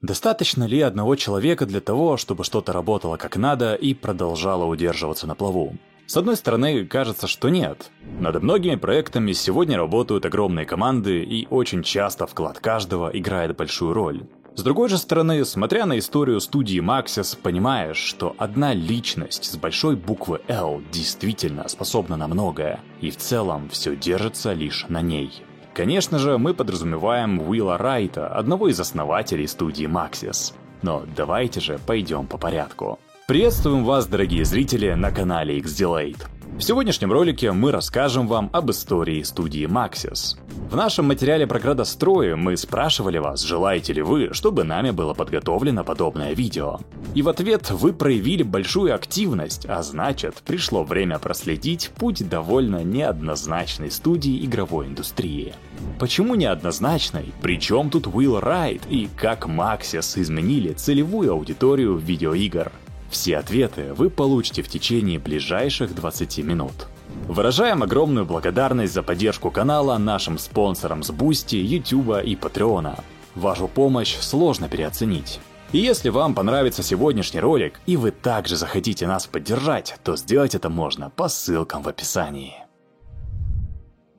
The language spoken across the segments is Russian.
Достаточно ли одного человека для того, чтобы что-то работало как надо и продолжало удерживаться на плаву? С одной стороны, кажется, что нет. Над многими проектами сегодня работают огромные команды, и очень часто вклад каждого играет большую роль. С другой же стороны, смотря на историю студии Maxis, понимаешь, что одна личность с большой буквы L действительно способна на многое, и в целом все держится лишь на ней. Конечно же, мы подразумеваем Уилла Райта, одного из основателей студии Maxis. Но давайте же пойдем по порядку. Приветствуем вас, дорогие зрители, на канале X-Delayed. В сегодняшнем ролике мы расскажем вам об истории студии Maxis. В нашем материале про градострои мы спрашивали вас, желаете ли вы, чтобы нами было подготовлено подобное видео. И в ответ вы проявили большую активность, а значит, пришло время проследить путь довольно неоднозначной студии игровой индустрии. Почему неоднозначной? Причем тут Уилл Райт и как Maxis изменили целевую аудиторию видеоигр? Все ответы вы получите в течение ближайших 20 минут. Выражаем огромную благодарность за поддержку канала нашим спонсорам с Бусти, Ютуба и Патреона. Вашу помощь сложно переоценить. И если вам понравится сегодняшний ролик, и вы также захотите нас поддержать, то сделать это можно по ссылкам в описании.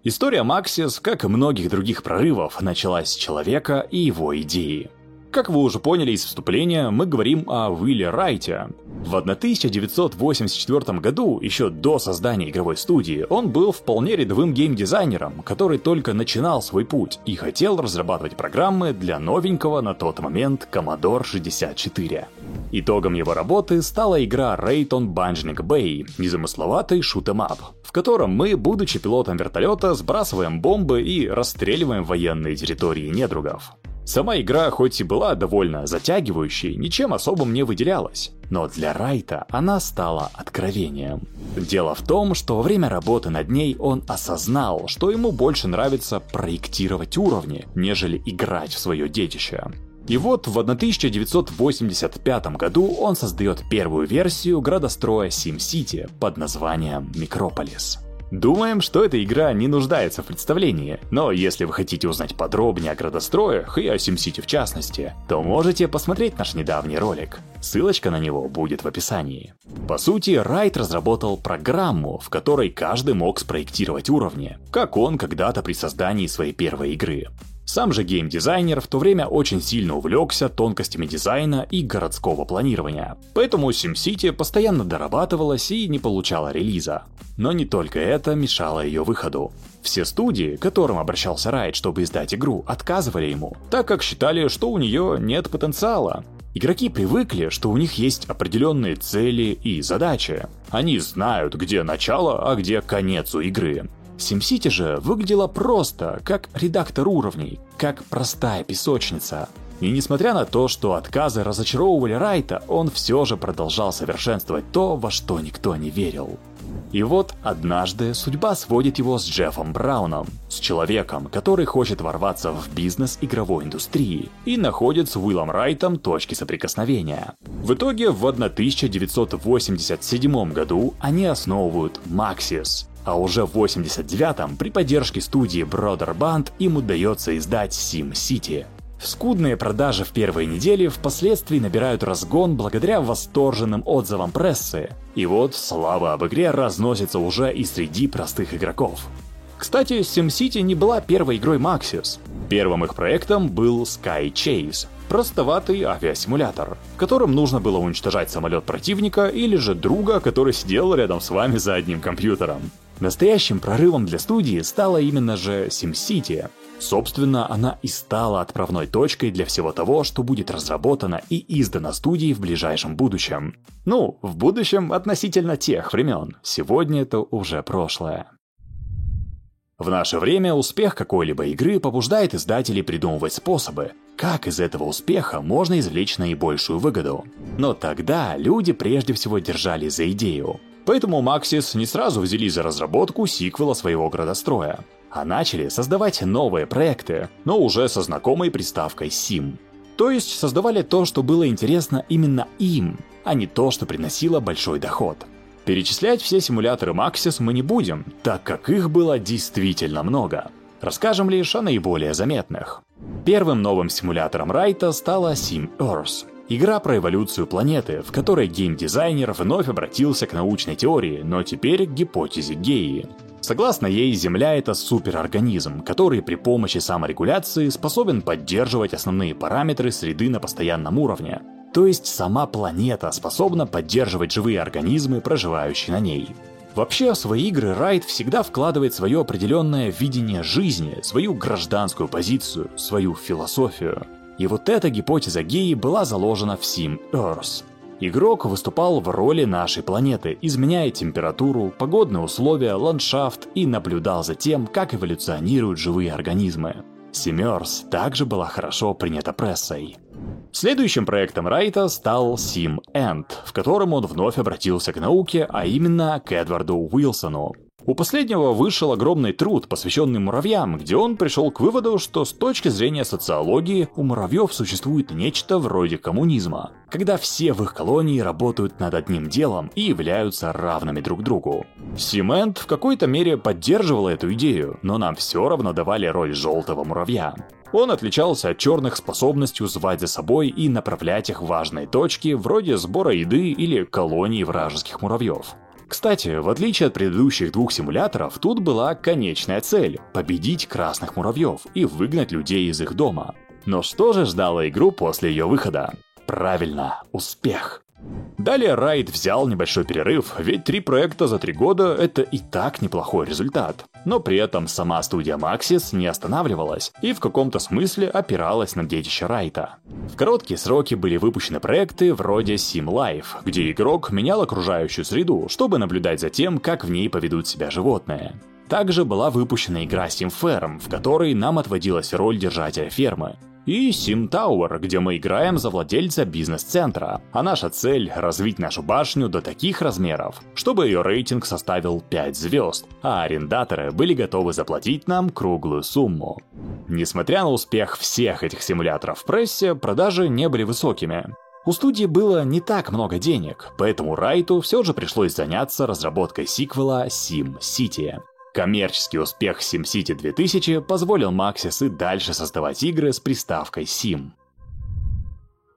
История Максис, как и многих других прорывов, началась с человека и его идеи. Как вы уже поняли из вступления, мы говорим о Уилле Райте. В 1984 году, еще до создания игровой студии, он был вполне рядовым геймдизайнером, который только начинал свой путь и хотел разрабатывать программы для новенького на тот момент Commodore 64. Итогом его работы стала игра Rayton Banjnik Bay, незамысловатый шутемап, в котором мы, будучи пилотом вертолета, сбрасываем бомбы и расстреливаем военные территории недругов. Сама игра хоть и была довольно затягивающей, ничем особым не выделялась. Но для Райта она стала откровением. Дело в том, что во время работы над ней он осознал, что ему больше нравится проектировать уровни, нежели играть в свое детище. И вот в 1985 году он создает первую версию градостроя SimCity под названием Микрополис. Думаем, что эта игра не нуждается в представлении, но если вы хотите узнать подробнее о градостроях и о SimCity в частности, то можете посмотреть наш недавний ролик. Ссылочка на него будет в описании. По сути, Райт разработал программу, в которой каждый мог спроектировать уровни, как он когда-то при создании своей первой игры. Сам же геймдизайнер в то время очень сильно увлекся тонкостями дизайна и городского планирования, поэтому SimCity постоянно дорабатывалась и не получала релиза. Но не только это мешало ее выходу. Все студии, к которым обращался Райт, чтобы издать игру, отказывали ему, так как считали, что у нее нет потенциала. Игроки привыкли, что у них есть определенные цели и задачи. Они знают, где начало, а где конец у игры. SimCity же выглядела просто, как редактор уровней, как простая песочница. И несмотря на то, что отказы разочаровывали Райта, он все же продолжал совершенствовать то, во что никто не верил. И вот однажды судьба сводит его с Джеффом Брауном, с человеком, который хочет ворваться в бизнес игровой индустрии и находит с Уиллом Райтом точки соприкосновения. В итоге в 1987 году они основывают Maxis, а уже в 89-м при поддержке студии Brother Band им удается издать Sim City. Скудные продажи в первые недели впоследствии набирают разгон благодаря восторженным отзывам прессы. И вот слава об игре разносится уже и среди простых игроков. Кстати, SimCity не была первой игрой Maxis. Первым их проектом был Sky Chase, простоватый авиасимулятор, в котором нужно было уничтожать самолет противника или же друга, который сидел рядом с вами за одним компьютером. Настоящим прорывом для студии стала именно же SimCity. Собственно, она и стала отправной точкой для всего того, что будет разработано и издано студией в ближайшем будущем. Ну, в будущем относительно тех времен. Сегодня это уже прошлое. В наше время успех какой-либо игры побуждает издателей придумывать способы, как из этого успеха можно извлечь наибольшую выгоду. Но тогда люди прежде всего держали за идею. Поэтому Maxis не сразу взялись за разработку сиквела своего градостроя, а начали создавать новые проекты, но уже со знакомой приставкой Sim. То есть создавали то, что было интересно именно им, а не то, что приносило большой доход. Перечислять все симуляторы Maxis мы не будем, так как их было действительно много. Расскажем лишь о наиболее заметных. Первым новым симулятором Райта стала Sim Earth. Игра про эволюцию планеты, в которой геймдизайнер вновь обратился к научной теории, но теперь к гипотезе Геи. Согласно ей, Земля — это суперорганизм, который при помощи саморегуляции способен поддерживать основные параметры среды на постоянном уровне. То есть сама планета способна поддерживать живые организмы, проживающие на ней. Вообще, в свои игры Райт всегда вкладывает свое определенное видение жизни, свою гражданскую позицию, свою философию. И вот эта гипотеза Геи была заложена в Sim Earth. Игрок выступал в роли нашей планеты, изменяя температуру, погодные условия, ландшафт и наблюдал за тем, как эволюционируют живые организмы. Семерс также была хорошо принята прессой. Следующим проектом Райта стал Sim End, в котором он вновь обратился к науке, а именно к Эдварду Уилсону. У последнего вышел огромный труд, посвященный муравьям, где он пришел к выводу, что с точки зрения социологии у муравьев существует нечто вроде коммунизма, когда все в их колонии работают над одним делом и являются равными друг другу. Симент в какой-то мере поддерживал эту идею, но нам все равно давали роль желтого муравья. Он отличался от черных способностью звать за собой и направлять их в важные точки, вроде сбора еды или колонии вражеских муравьев. Кстати, в отличие от предыдущих двух симуляторов, тут была конечная цель – победить красных муравьев и выгнать людей из их дома. Но что же ждало игру после ее выхода? Правильно, успех. Далее Райт взял небольшой перерыв, ведь три проекта за три года – это и так неплохой результат. Но при этом сама студия Maxis не останавливалась и в каком-то смысле опиралась на детище Райта. В короткие сроки были выпущены проекты вроде Sim Life, где игрок менял окружающую среду, чтобы наблюдать за тем, как в ней поведут себя животные. Также была выпущена игра Sim Farm, в которой нам отводилась роль держателя фермы и Sim Tower, где мы играем за владельца бизнес-центра, а наша цель — развить нашу башню до таких размеров, чтобы ее рейтинг составил 5 звезд, а арендаторы были готовы заплатить нам круглую сумму. Несмотря на успех всех этих симуляторов в прессе, продажи не были высокими. У студии было не так много денег, поэтому Райту все же пришлось заняться разработкой сиквела Sim City. Коммерческий успех SimCity 2000 позволил Maxis и дальше создавать игры с приставкой Sim.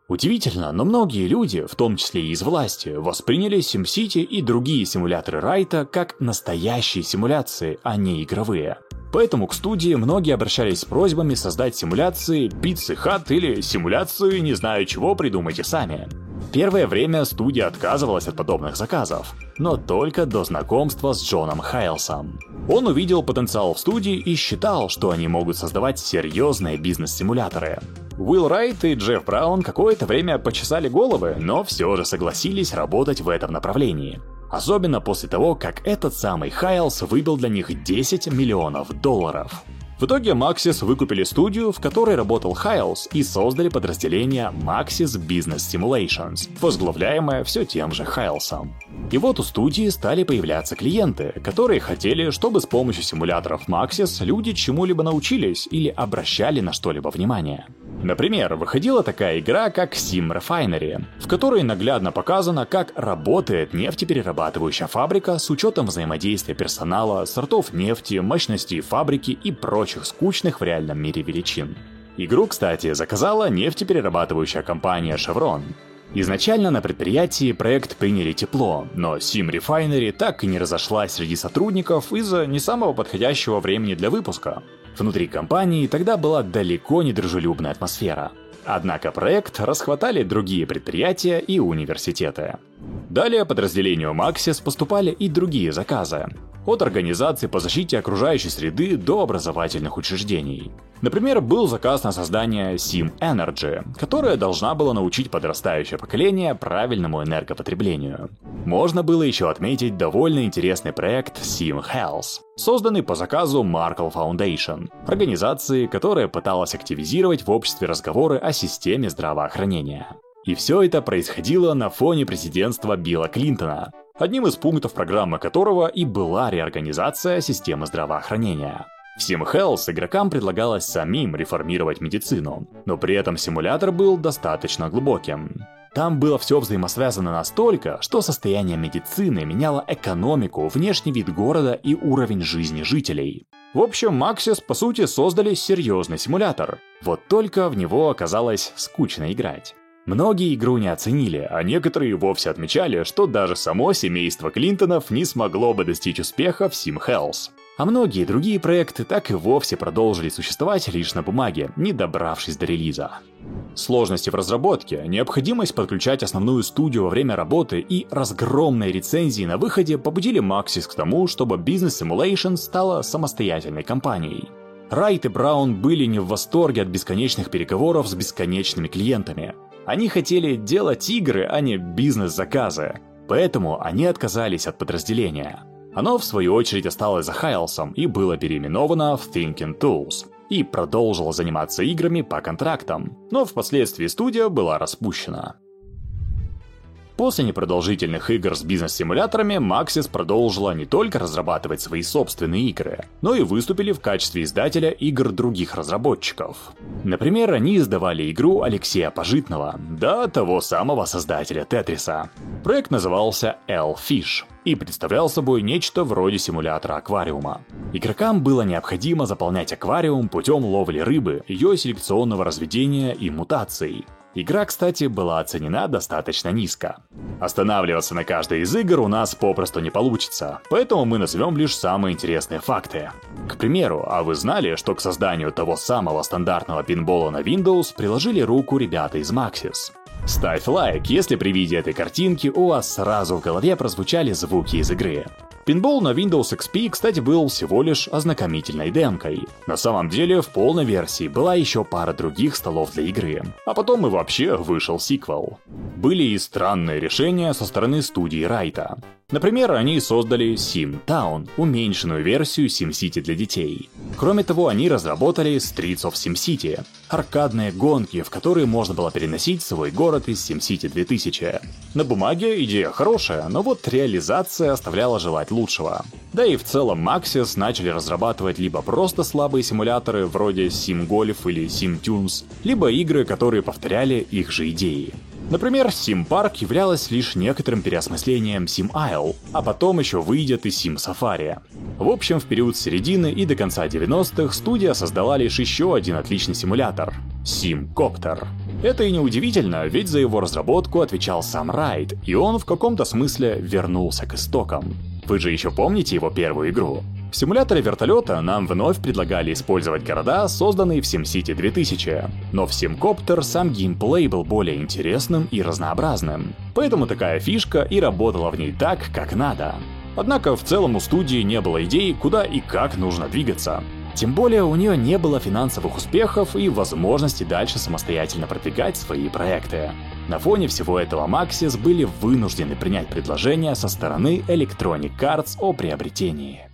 Удивительно, но многие люди, в том числе и из власти, восприняли SimCity и другие симуляторы Райта как настоящие симуляции, а не игровые. Поэтому к студии многие обращались с просьбами создать симуляции Pizza Hut или симуляции не знаю чего придумайте сами. Первое время студия отказывалась от подобных заказов, но только до знакомства с Джоном Хайлсом. Он увидел потенциал в студии и считал, что они могут создавать серьезные бизнес-симуляторы. Уилл Райт и Джефф Браун какое-то время почесали головы, но все же согласились работать в этом направлении. Особенно после того, как этот самый Хайлс выбил для них 10 миллионов долларов. В итоге Maxis выкупили студию, в которой работал Хайлс, и создали подразделение Maxis Business Simulations, возглавляемое все тем же Хайлсом. И вот у студии стали появляться клиенты, которые хотели, чтобы с помощью симуляторов Maxis люди чему-либо научились или обращали на что-либо внимание. Например, выходила такая игра, как Sim Refinery, в которой наглядно показано, как работает нефтеперерабатывающая фабрика с учетом взаимодействия персонала, сортов нефти, мощности фабрики и прочих скучных в реальном мире величин. Игру, кстати, заказала нефтеперерабатывающая компания Chevron. Изначально на предприятии проект приняли тепло, но Sim Refinery так и не разошлась среди сотрудников из-за не самого подходящего времени для выпуска. Внутри компании тогда была далеко не дружелюбная атмосфера. Однако проект расхватали другие предприятия и университеты. Далее подразделению Maxis поступали и другие заказы от организаций по защите окружающей среды до образовательных учреждений. Например, был заказ на создание Sim Energy, которая должна была научить подрастающее поколение правильному энергопотреблению. Можно было еще отметить довольно интересный проект Sim Health, созданный по заказу Markle Foundation, организации, которая пыталась активизировать в обществе разговоры о системе здравоохранения. И все это происходило на фоне президентства Билла Клинтона, одним из пунктов программы которого и была реорганизация системы здравоохранения. В SimHealth игрокам предлагалось самим реформировать медицину, но при этом симулятор был достаточно глубоким. Там было все взаимосвязано настолько, что состояние медицины меняло экономику, внешний вид города и уровень жизни жителей. В общем, Maxis по сути создали серьезный симулятор. Вот только в него оказалось скучно играть. Многие игру не оценили, а некоторые вовсе отмечали, что даже само семейство Клинтонов не смогло бы достичь успеха в Sim Hells. А многие другие проекты так и вовсе продолжили существовать лишь на бумаге, не добравшись до релиза. Сложности в разработке, необходимость подключать основную студию во время работы и разгромные рецензии на выходе побудили Maxis к тому, чтобы Business Simulation стала самостоятельной компанией. Райт и Браун были не в восторге от бесконечных переговоров с бесконечными клиентами. Они хотели делать игры, а не бизнес-заказы. Поэтому они отказались от подразделения. Оно, в свою очередь, осталось за Хайлсом и было переименовано в Thinking Tools и продолжило заниматься играми по контрактам, но впоследствии студия была распущена. После непродолжительных игр с бизнес-симуляторами Maxis продолжила не только разрабатывать свои собственные игры, но и выступили в качестве издателя игр других разработчиков. Например, они издавали игру Алексея Пожитного, да того самого создателя Тетриса. Проект назывался L-Fish и представлял собой нечто вроде симулятора аквариума. Игрокам было необходимо заполнять аквариум путем ловли рыбы, ее селекционного разведения и мутаций. Игра, кстати, была оценена достаточно низко. Останавливаться на каждой из игр у нас попросту не получится, поэтому мы назовем лишь самые интересные факты. К примеру, а вы знали, что к созданию того самого стандартного пинбола на Windows приложили руку ребята из Maxis? Ставь лайк, если при виде этой картинки у вас сразу в голове прозвучали звуки из игры. Пинбол на Windows XP, кстати, был всего лишь ознакомительной демкой. На самом деле, в полной версии была еще пара других столов для игры, а потом и вообще вышел сиквел. Были и странные решения со стороны студии Райта. Например, они создали Sim Town, уменьшенную версию SimCity для детей. Кроме того, они разработали Streets of SimCity, аркадные гонки, в которые можно было переносить свой город из SimCity 2000. На бумаге идея хорошая, но вот реализация оставляла желать лучшего. Да и в целом Maxis начали разрабатывать либо просто слабые симуляторы вроде Sim Golf или Sim Tunes, либо игры, которые повторяли их же идеи. Например, Sim Park являлась лишь некоторым переосмыслением Sim Isle, а потом еще выйдет и Sim Safari. В общем, в период середины и до конца 90-х студия создала лишь еще один отличный симулятор — Sim Copter. Это и не удивительно, ведь за его разработку отвечал сам Райт, и он в каком-то смысле вернулся к истокам. Вы же еще помните его первую игру? В симуляторе вертолета нам вновь предлагали использовать города, созданные в SimCity 2000. Но в SimCopter сам геймплей был более интересным и разнообразным. Поэтому такая фишка и работала в ней так, как надо. Однако в целом у студии не было идей, куда и как нужно двигаться. Тем более у нее не было финансовых успехов и возможности дальше самостоятельно продвигать свои проекты. На фоне всего этого Maxis были вынуждены принять предложение со стороны Electronic Arts о приобретении.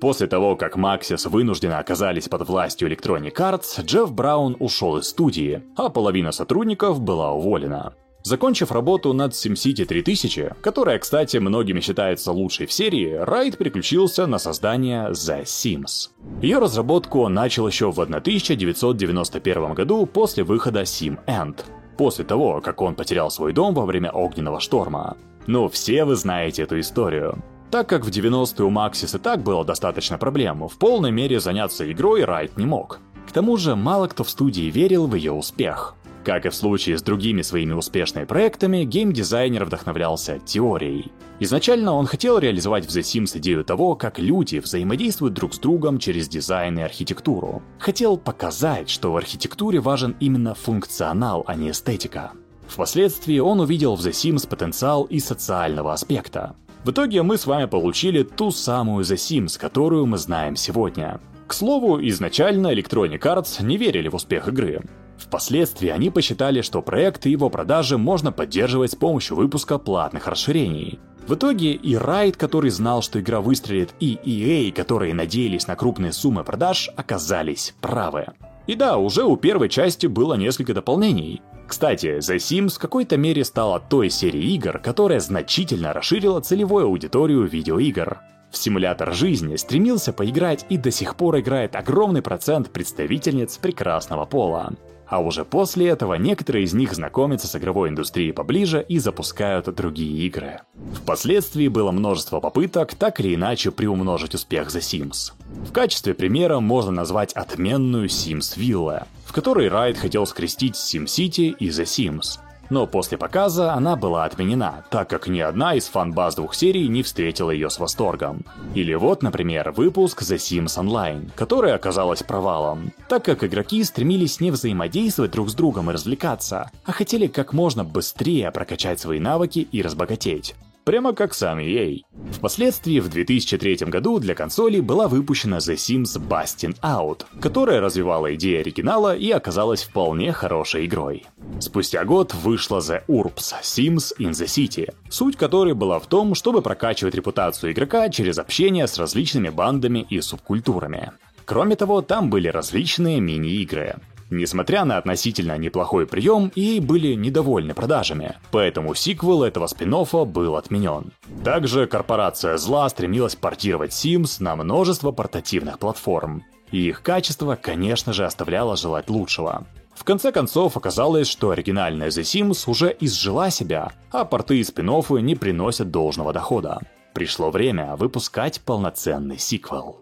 После того, как Maxis вынужденно оказались под властью Electronic Arts, Джефф Браун ушел из студии, а половина сотрудников была уволена. Закончив работу над SimCity 3000, которая, кстати, многими считается лучшей в серии, Райт переключился на создание The Sims. Ее разработку он начал еще в 1991 году после выхода Sim End, после того, как он потерял свой дом во время огненного шторма. Ну, все вы знаете эту историю. Так как в 90-е у Maxis и так было достаточно проблем, в полной мере заняться игрой Райт не мог. К тому же мало кто в студии верил в ее успех. Как и в случае с другими своими успешными проектами, геймдизайнер вдохновлялся теорией. Изначально он хотел реализовать в The Sims идею того, как люди взаимодействуют друг с другом через дизайн и архитектуру. Хотел показать, что в архитектуре важен именно функционал, а не эстетика. Впоследствии он увидел в The Sims потенциал и социального аспекта. В итоге мы с вами получили ту самую The Sims, которую мы знаем сегодня. К слову, изначально Electronic Arts не верили в успех игры. Впоследствии они посчитали, что проект и его продажи можно поддерживать с помощью выпуска платных расширений. В итоге и Райт, который знал, что игра выстрелит, и EA, которые надеялись на крупные суммы продаж, оказались правы. И да, уже у первой части было несколько дополнений. Кстати, The Sims в какой-то мере стала той серией игр, которая значительно расширила целевую аудиторию видеоигр. В симулятор жизни стремился поиграть и до сих пор играет огромный процент представительниц прекрасного пола. А уже после этого некоторые из них знакомятся с игровой индустрией поближе и запускают другие игры. Впоследствии было множество попыток так или иначе приумножить успех The Sims. В качестве примера можно назвать отменную Sims Villa, в которой Райт хотел скрестить SimCity и The Sims. Но после показа она была отменена, так как ни одна из фан-баз двух серий не встретила ее с восторгом. Или вот, например, выпуск The Sims Online, который оказалась провалом, так как игроки стремились не взаимодействовать друг с другом и развлекаться, а хотели как можно быстрее прокачать свои навыки и разбогатеть прямо как сам EA. Впоследствии в 2003 году для консолей была выпущена The Sims Bustin' Out, которая развивала идеи оригинала и оказалась вполне хорошей игрой. Спустя год вышла The Urbs Sims in the City, суть которой была в том, чтобы прокачивать репутацию игрока через общение с различными бандами и субкультурами. Кроме того, там были различные мини-игры. Несмотря на относительно неплохой прием, EA были недовольны продажами, поэтому сиквел этого спин был отменен. Также корпорация зла стремилась портировать Sims на множество портативных платформ. И их качество, конечно же, оставляло желать лучшего. В конце концов, оказалось, что оригинальная The Sims уже изжила себя, а порты и спин не приносят должного дохода. Пришло время выпускать полноценный сиквел.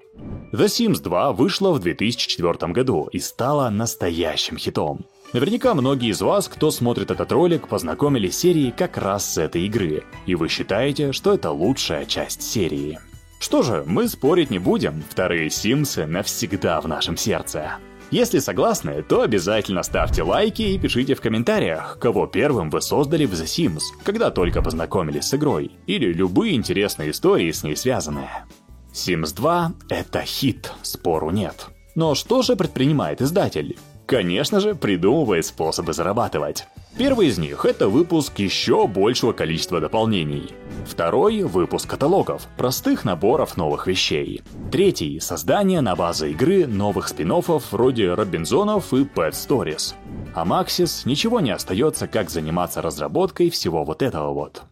The Sims 2 вышла в 2004 году и стала настоящим хитом. Наверняка многие из вас, кто смотрит этот ролик, познакомились с серией как раз с этой игры, и вы считаете, что это лучшая часть серии. Что же, мы спорить не будем, вторые Симсы навсегда в нашем сердце. Если согласны, то обязательно ставьте лайки и пишите в комментариях, кого первым вы создали в The Sims, когда только познакомились с игрой, или любые интересные истории с ней связанные. Sims 2 — это хит, спору нет. Но что же предпринимает издатель? Конечно же, придумывает способы зарабатывать. Первый из них – это выпуск еще большего количества дополнений. Второй – выпуск каталогов, простых наборов новых вещей. Третий – создание на базе игры новых спин вроде Робинзонов и Pet Stories. А Maxis ничего не остается, как заниматься разработкой всего вот этого вот.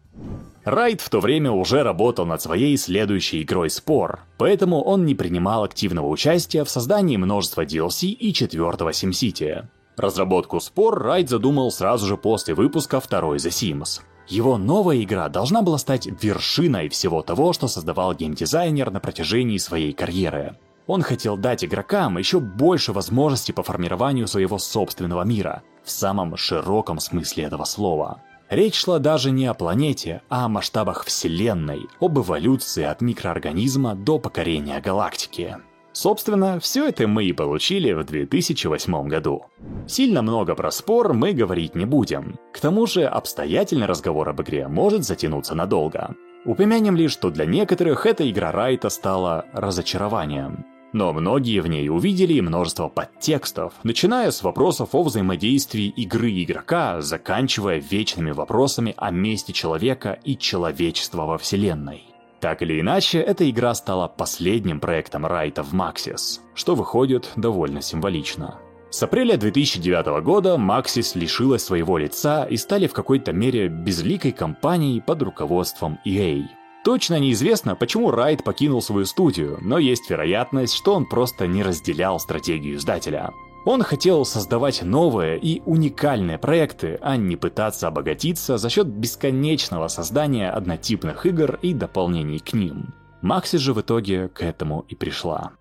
Райт в то время уже работал над своей следующей игрой Спор, поэтому он не принимал активного участия в создании множества DLC и четвертого SimCity. Разработку Спор Райт задумал сразу же после выпуска второй The Sims. Его новая игра должна была стать вершиной всего того, что создавал геймдизайнер на протяжении своей карьеры. Он хотел дать игрокам еще больше возможностей по формированию своего собственного мира, в самом широком смысле этого слова. Речь шла даже не о планете, а о масштабах Вселенной, об эволюции от микроорганизма до покорения галактики. Собственно, все это мы и получили в 2008 году. Сильно много про спор мы говорить не будем. К тому же обстоятельный разговор об игре может затянуться надолго. Упомянем лишь, что для некоторых эта игра Райта стала разочарованием. Но многие в ней увидели множество подтекстов, начиная с вопросов о взаимодействии игры и игрока, заканчивая вечными вопросами о месте человека и человечества во вселенной. Так или иначе, эта игра стала последним проектом Райта в Maxis, что выходит довольно символично. С апреля 2009 года Maxis лишилась своего лица и стали в какой-то мере безликой компанией под руководством EA. Точно неизвестно, почему Райт покинул свою студию, но есть вероятность, что он просто не разделял стратегию издателя. Он хотел создавать новые и уникальные проекты, а не пытаться обогатиться за счет бесконечного создания однотипных игр и дополнений к ним. Макси же в итоге к этому и пришла.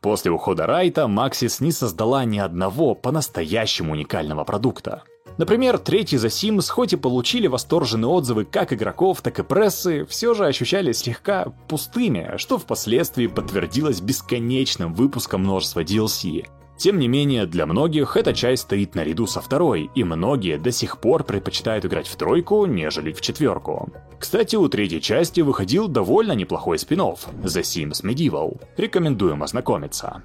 После ухода Райта Максис не создала ни одного по-настоящему уникального продукта. Например, третий The Sims, хоть и получили восторженные отзывы как игроков, так и прессы, все же ощущались слегка пустыми, что впоследствии подтвердилось бесконечным выпуском множества DLC. Тем не менее, для многих эта часть стоит наряду со второй, и многие до сих пор предпочитают играть в тройку, нежели в четверку. Кстати, у третьей части выходил довольно неплохой спин The Sims Medieval. Рекомендуем ознакомиться.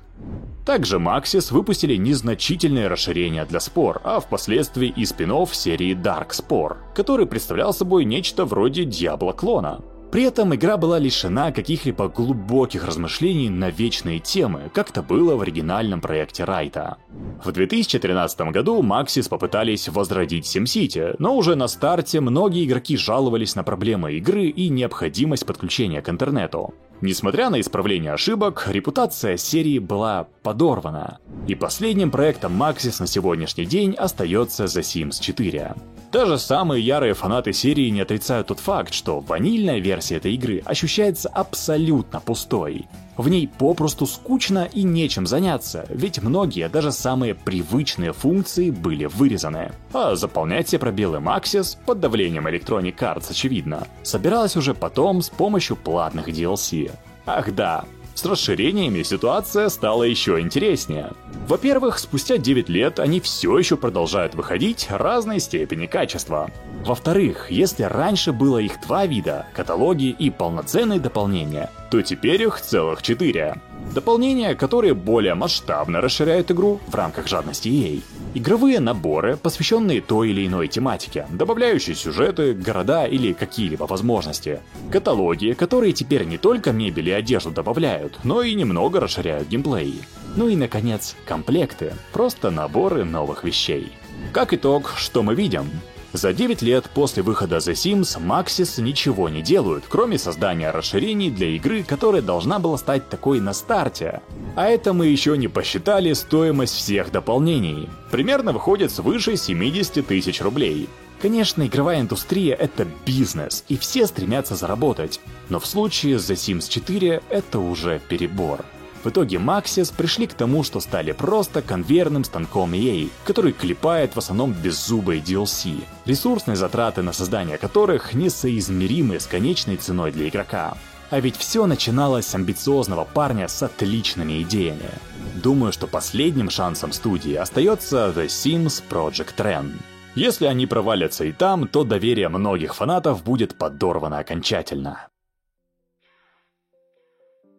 Также Maxis выпустили незначительное расширение для спор, а впоследствии и спин серии Dark Spore, который представлял собой нечто вроде Диабло-клона. При этом игра была лишена каких-либо глубоких размышлений на вечные темы, как это было в оригинальном проекте Райта. В 2013 году Maxis попытались возродить SimCity, но уже на старте многие игроки жаловались на проблемы игры и необходимость подключения к интернету. Несмотря на исправление ошибок, репутация серии была подорвана. И последним проектом Maxis на сегодняшний день остается The Sims 4. Даже самые ярые фанаты серии не отрицают тот факт, что ванильная версия этой игры ощущается абсолютно пустой. В ней попросту скучно и нечем заняться, ведь многие, даже самые привычные функции были вырезаны. А заполнять все пробелы Maxis под давлением Electronic Arts очевидно, собиралась уже потом с помощью платных DLC. Ах да, с расширениями ситуация стала еще интереснее. Во-первых, спустя 9 лет они все еще продолжают выходить разной степени качества. Во-вторых, если раньше было их два вида – каталоги и полноценные дополнения, то теперь их целых четыре. Дополнения, которые более масштабно расширяют игру в рамках жадности EA. Игровые наборы, посвященные той или иной тематике, добавляющие сюжеты, города или какие-либо возможности. Каталоги, которые теперь не только мебель и одежду добавляют, но и немного расширяют геймплей. Ну и, наконец, комплекты, просто наборы новых вещей. Как итог, что мы видим? За 9 лет после выхода The Sims Maxis ничего не делают, кроме создания расширений для игры, которая должна была стать такой на старте. А это мы еще не посчитали стоимость всех дополнений. Примерно выходит свыше 70 тысяч рублей. Конечно, игровая индустрия — это бизнес, и все стремятся заработать. Но в случае с The Sims 4 это уже перебор. В итоге Maxis пришли к тому, что стали просто конвейерным станком EA, который клепает в основном беззубые DLC, ресурсные затраты на создание которых несоизмеримы с конечной ценой для игрока. А ведь все начиналось с амбициозного парня с отличными идеями. Думаю, что последним шансом студии остается The Sims Project Ren. Если они провалятся и там, то доверие многих фанатов будет подорвано окончательно.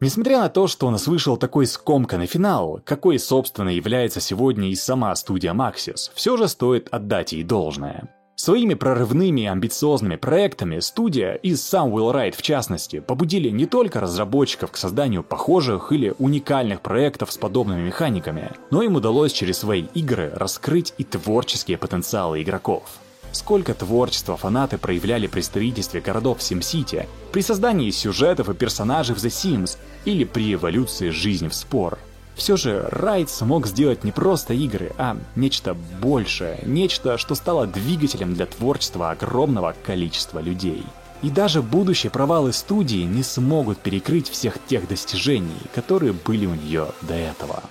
Несмотря на то, что у нас вышел такой скомканный финал, какой, собственно, является сегодня и сама студия Maxis, все же стоит отдать ей должное. Своими прорывными и амбициозными проектами студия и сам Will Wright в частности побудили не только разработчиков к созданию похожих или уникальных проектов с подобными механиками, но им удалось через свои игры раскрыть и творческие потенциалы игроков. Сколько творчества фанаты проявляли при строительстве городов в SimCity, при создании сюжетов и персонажей в The Sims или при эволюции жизни в Spore. Все же Райт смог сделать не просто игры, а нечто большее, нечто, что стало двигателем для творчества огромного количества людей. И даже будущие провалы студии не смогут перекрыть всех тех достижений, которые были у нее до этого.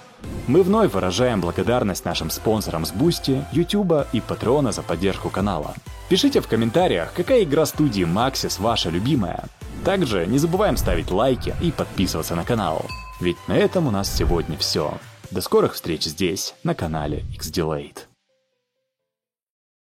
Мы вновь выражаем благодарность нашим спонсорам с Бусти, Ютуба и Патреона за поддержку канала. Пишите в комментариях, какая игра студии Maxis ваша любимая. Также не забываем ставить лайки и подписываться на канал. Ведь на этом у нас сегодня все. До скорых встреч здесь, на канале X-Delayed.